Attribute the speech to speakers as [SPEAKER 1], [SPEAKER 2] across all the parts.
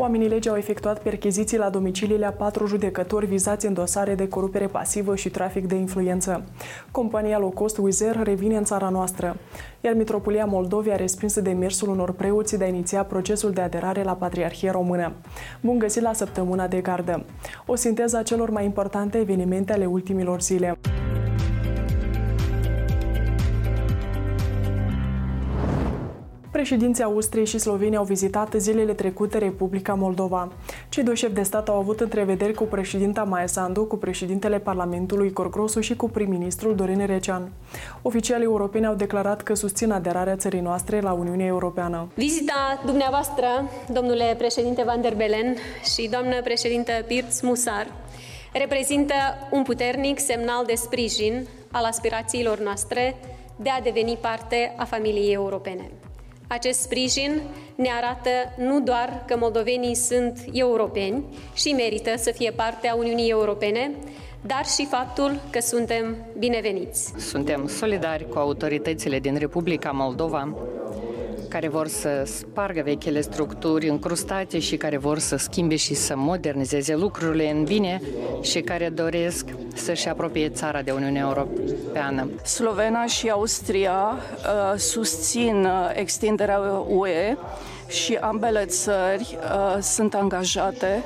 [SPEAKER 1] Oamenii legii au efectuat percheziții la domiciliile a patru judecători vizați în dosare de corupere pasivă și trafic de influență. Compania low cost Wizz Air revine în țara noastră, iar Mitropolia Moldovei a respins demersul unor preoți de a iniția procesul de aderare la Patriarhia Română. Bun găsit la săptămâna de gardă. O sinteză a celor mai importante evenimente ale ultimilor zile. Președinții Austriei și Sloveniei au vizitat zilele trecute Republica Moldova. Cei doi șefi de stat au avut întrevederi cu președinta Maia Sandu, cu președintele Parlamentului Igor Grosu și cu prim-ministrul Dorin Recean. Oficialii europeni au declarat că susțin aderarea țării noastre la Uniunea Europeană.
[SPEAKER 2] Vizita dumneavoastră, domnule președinte Van der Bellen și doamnă președintă Pirț Musar, reprezintă un puternic semnal de sprijin al aspirațiilor noastre de a deveni parte a familiei europene. Acest sprijin ne arată nu doar că moldovenii sunt europeni și merită să fie parte a Uniunii Europene, dar și faptul că suntem bineveniți.
[SPEAKER 3] Suntem solidari cu autoritățile din Republica Moldova care vor să spargă vechile structuri încrustate și care vor să schimbe și să modernizeze lucrurile în bine și care doresc să-și apropie țara de Uniunea Europeană.
[SPEAKER 4] Slovenia și Austria uh, susțin uh, extinderea UE și ambele țări uh, sunt angajate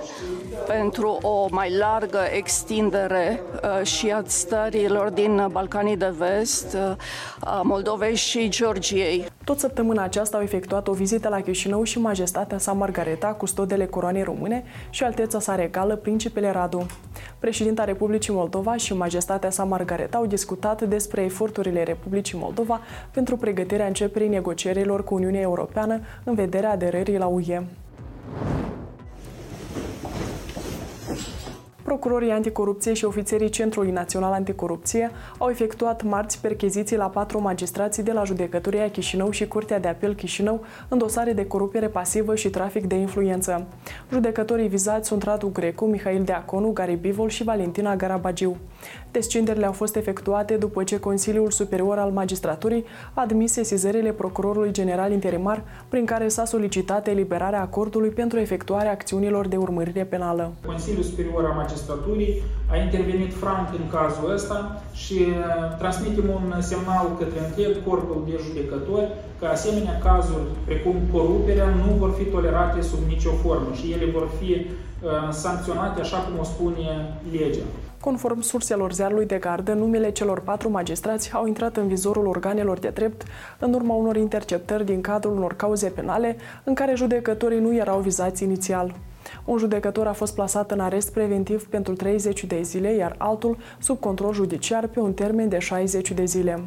[SPEAKER 4] pentru o mai largă extindere uh, și a stărilor din Balcanii de Vest, uh, a Moldovei și Georgiei.
[SPEAKER 1] Tot săptămâna aceasta au efectuat o vizită la Chișinău și majestatea sa Margareta, custodele coroanei române și alteța sa regală, principele Radu. Președinta Republicii Moldova și majestatea sa Margareta au discutat despre eforturile Republicii Moldova pentru pregătirea începerii negocierilor cu Uniunea Europeană în vederea aderării la UE. Procurorii anticorupție și ofițerii Centrului Național Anticorupție au efectuat marți percheziții la patru magistrații de la Judecătoria Chișinău și Curtea de Apel Chișinău în dosare de corupere pasivă și trafic de influență. Judecătorii vizați sunt Radu Grecu, Mihail Deaconu, Gary Bivol și Valentina Garabagiu. Descinderile au fost efectuate după ce Consiliul Superior al Magistraturii a admis sesizările Procurorului General Interimar prin care s-a solicitat eliberarea acordului pentru efectuarea acțiunilor de urmărire penală.
[SPEAKER 5] Consiliul Superior al Magistraturii a intervenit franc în cazul ăsta și uh, transmitem un semnal către întreg corpul de judecători că asemenea cazuri precum coruperea nu vor fi tolerate sub nicio formă și ele vor fi uh, sancționate așa cum o spune legea.
[SPEAKER 1] Conform surselor ziarului de gardă, numele celor patru magistrați au intrat în vizorul organelor de drept în urma unor interceptări din cadrul unor cauze penale în care judecătorii nu erau vizați inițial. Un judecător a fost plasat în arest preventiv pentru 30 de zile, iar altul sub control judiciar pe un termen de 60 de zile.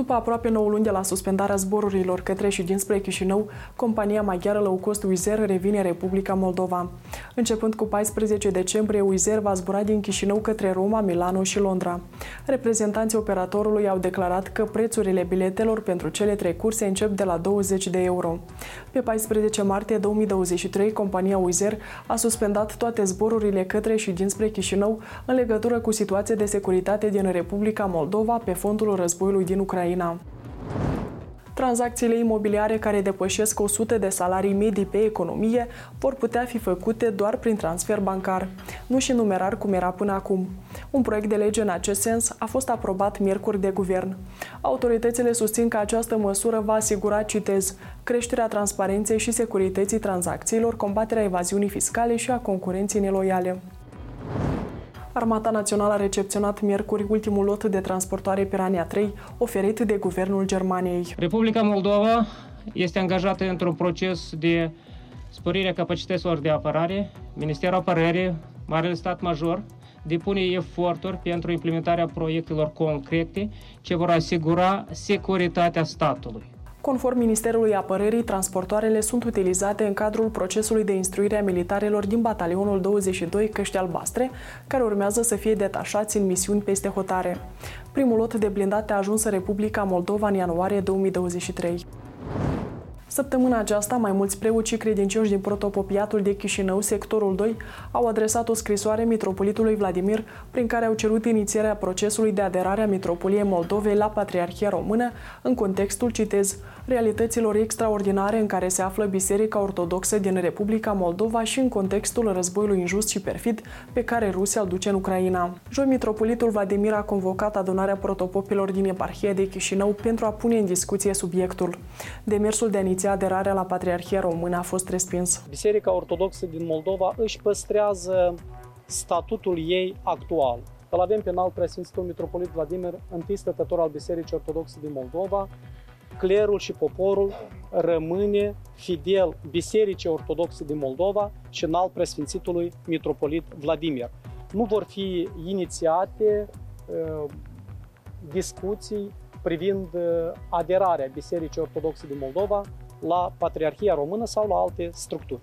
[SPEAKER 1] După aproape 9 luni de la suspendarea zborurilor către și dinspre Chișinău, compania maghiară low cost Wizz Air revine în Republica Moldova. Începând cu 14 decembrie, Wizz Air va zbura din Chișinău către Roma, Milano și Londra. Reprezentanții operatorului au declarat că prețurile biletelor pentru cele trei curse încep de la 20 de euro. Pe 14 martie 2023, compania Wizz Air a suspendat toate zborurile către și dinspre Chișinău în legătură cu situația de securitate din Republica Moldova pe fondul războiului din Ucraina. Ucraina. Tranzacțiile imobiliare care depășesc 100 de salarii medii pe economie vor putea fi făcute doar prin transfer bancar, nu și numerar cum era până acum. Un proiect de lege în acest sens a fost aprobat miercuri de guvern. Autoritățile susțin că această măsură va asigura, citez, creșterea transparenței și securității tranzacțiilor, combaterea evaziunii fiscale și a concurenței neloiale. Armata Națională a recepționat miercuri ultimul lot de transportoare Pirania 3 oferit de Guvernul Germaniei.
[SPEAKER 6] Republica Moldova este angajată într-un proces de spărire a capacităților de apărare. Ministerul Apărării, Marele Stat Major, depune eforturi pentru implementarea proiectelor concrete ce vor asigura securitatea statului.
[SPEAKER 1] Conform Ministerului Apărării, transportoarele sunt utilizate în cadrul procesului de instruire a militarilor din batalionul 22 Căști Albastre, care urmează să fie detașați în misiuni peste hotare. Primul lot de blindate a ajuns în Republica Moldova în ianuarie 2023. Săptămâna aceasta, mai mulți preoți și credincioși din protopopiatul de Chișinău, sectorul 2, au adresat o scrisoare mitropolitului Vladimir, prin care au cerut inițierea procesului de aderare a Mitropoliei Moldovei la Patriarhia Română, în contextul, citez, realităților extraordinare în care se află Biserica Ortodoxă din Republica Moldova și în contextul războiului injust și perfid pe care Rusia îl duce în Ucraina. Joi, mitropolitul Vladimir a convocat adunarea protopopilor din eparhia de Chișinău pentru a pune în discuție subiectul. Demersul de a iniția aderarea la Patriarhia Română a fost respins.
[SPEAKER 7] Biserica Ortodoxă din Moldova își păstrează statutul ei actual. Îl avem pe înalt preasfințitul mitropolit Vladimir, întâi stătător al Bisericii Ortodoxe din Moldova, clerul și poporul rămâne fidel Bisericii Ortodoxe din Moldova și înalt preasfințitului mitropolit Vladimir. Nu vor fi inițiate uh, discuții privind uh, aderarea Bisericii Ortodoxe din Moldova la Patriarhia Română sau la alte structuri.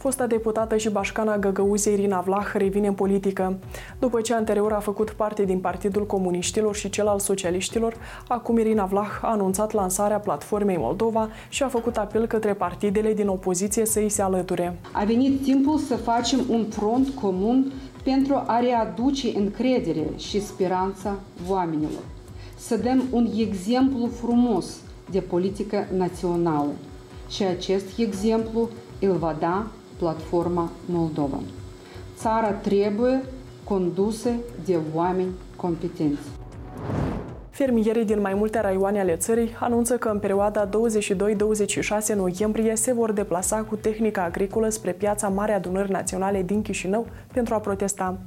[SPEAKER 1] Fosta deputată și bașcana Găgăuze Irina Vlah revine în politică. După ce anterior a făcut parte din Partidul Comuniștilor și cel al Socialiștilor, acum Irina Vlah a anunțat lansarea platformei Moldova și a făcut apel către partidele din opoziție să îi se alăture.
[SPEAKER 8] A venit timpul să facem un front comun pentru a readuce încredere și speranța oamenilor. Să dăm un exemplu frumos de politică națională și acest exemplu îl va da platforma Moldova. Țara trebuie condusă de oameni competenți.
[SPEAKER 1] Fermierii din mai multe raioane ale țării anunță că în perioada 22-26 noiembrie se vor deplasa cu tehnica agricolă spre piața Mare Adunări Naționale din Chișinău pentru a protesta.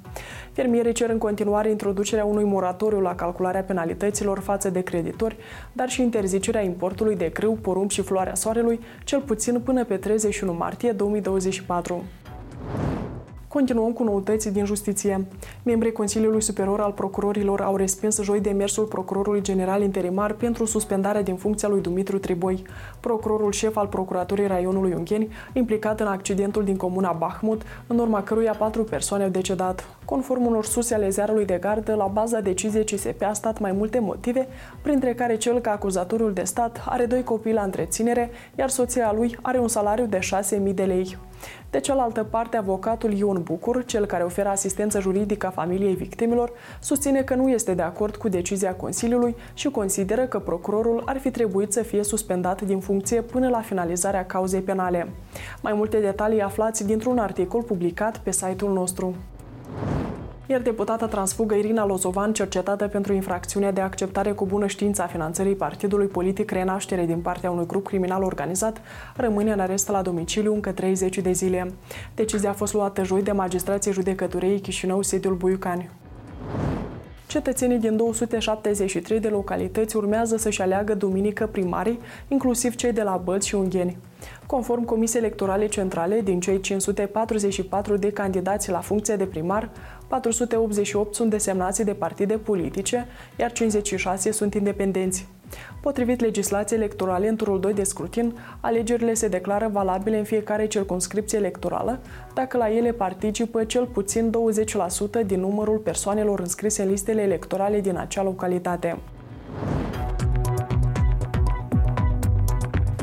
[SPEAKER 1] Fermierii cer în continuare introducerea unui moratoriu la calcularea penalităților față de creditori, dar și interzicerea importului de grâu, porumb și floarea soarelui, cel puțin până pe 31 martie 2024. Continuăm cu noutăți din justiție. Membrii Consiliului Superior al Procurorilor au respins joi demersul Procurorului General Interimar pentru suspendarea din funcția lui Dumitru Triboi, procurorul șef al Procuraturii Raionului Ungheni, implicat în accidentul din comuna Bahmut, în urma căruia patru persoane au decedat. Conform unor surse ale ziarului de gardă, la baza deciziei CSP a stat mai multe motive, printre care cel că acuzatorul de stat are doi copii la întreținere, iar soția lui are un salariu de 6.000 de lei. De cealaltă parte, avocatul Ion Bucur, cel care oferă asistență juridică a familiei victimilor, susține că nu este de acord cu decizia Consiliului și consideră că procurorul ar fi trebuit să fie suspendat din funcție până la finalizarea cauzei penale. Mai multe detalii aflați dintr-un articol publicat pe site-ul nostru. Iar deputata transfugă Irina Lozovan, cercetată pentru infracțiunea de acceptare cu bună știință a finanțării partidului politic Renaștere din partea unui grup criminal organizat, rămâne în arest la domiciliu încă 30 de zile. Decizia a fost luată joi de magistrație judecăturei Chișinău, sediul Buiucani. Cetățenii din 273 de localități urmează să-și aleagă duminică primarii, inclusiv cei de la Bălți și Ungheni. Conform Comisiei Electorale Centrale, din cei 544 de candidați la funcție de primar, 488 sunt desemnați de partide politice, iar 56 sunt independenți. Potrivit legislației electorale în turul 2 de scrutin, alegerile se declară valabile în fiecare circunscripție electorală, dacă la ele participă cel puțin 20% din numărul persoanelor înscrise în listele electorale din acea localitate.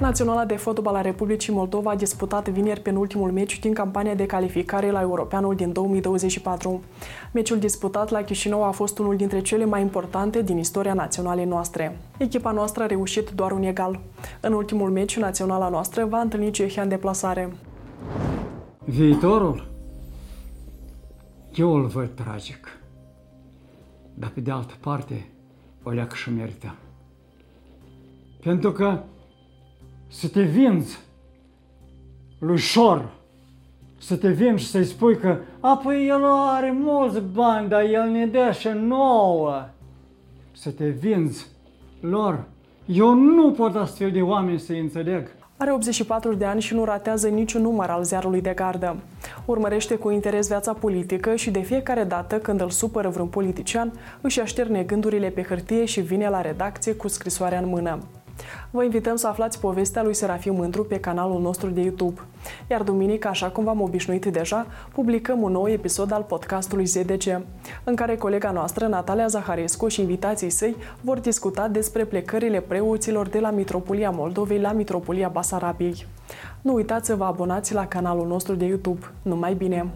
[SPEAKER 1] Naționala de fotbal a Republicii Moldova a disputat vineri penultimul meci din campania de calificare la Europeanul din 2024. Meciul disputat la Chișinău a fost unul dintre cele mai importante din istoria naționalei noastre. Echipa noastră a reușit doar un egal. În ultimul meci, naționala noastră va întâlni Cehia în deplasare.
[SPEAKER 9] Viitorul? Eu îl văd tragic. Dar pe de altă parte, o leacă și merită. Pentru că să te vinzi lui Șor, să te vinzi și să-i spui că a, păi el are mulți bani, dar el ne dă și nouă. Să te vinzi lor. Eu nu pot astfel de oameni să-i înțeleg.
[SPEAKER 1] Are 84 de ani și nu ratează niciun număr al ziarului de gardă. Urmărește cu interes viața politică și de fiecare dată când îl supără vreun politician, își așterne gândurile pe hârtie și vine la redacție cu scrisoarea în mână. Vă invităm să aflați povestea lui Serafim Mândru pe canalul nostru de YouTube. Iar duminică, așa cum v-am obișnuit deja, publicăm un nou episod al podcastului ZDC, în care colega noastră, Natalia Zaharescu și invitații săi vor discuta despre plecările preoților de la Mitropolia Moldovei la Mitropolia Basarabiei. Nu uitați să vă abonați la canalul nostru de YouTube. Numai bine!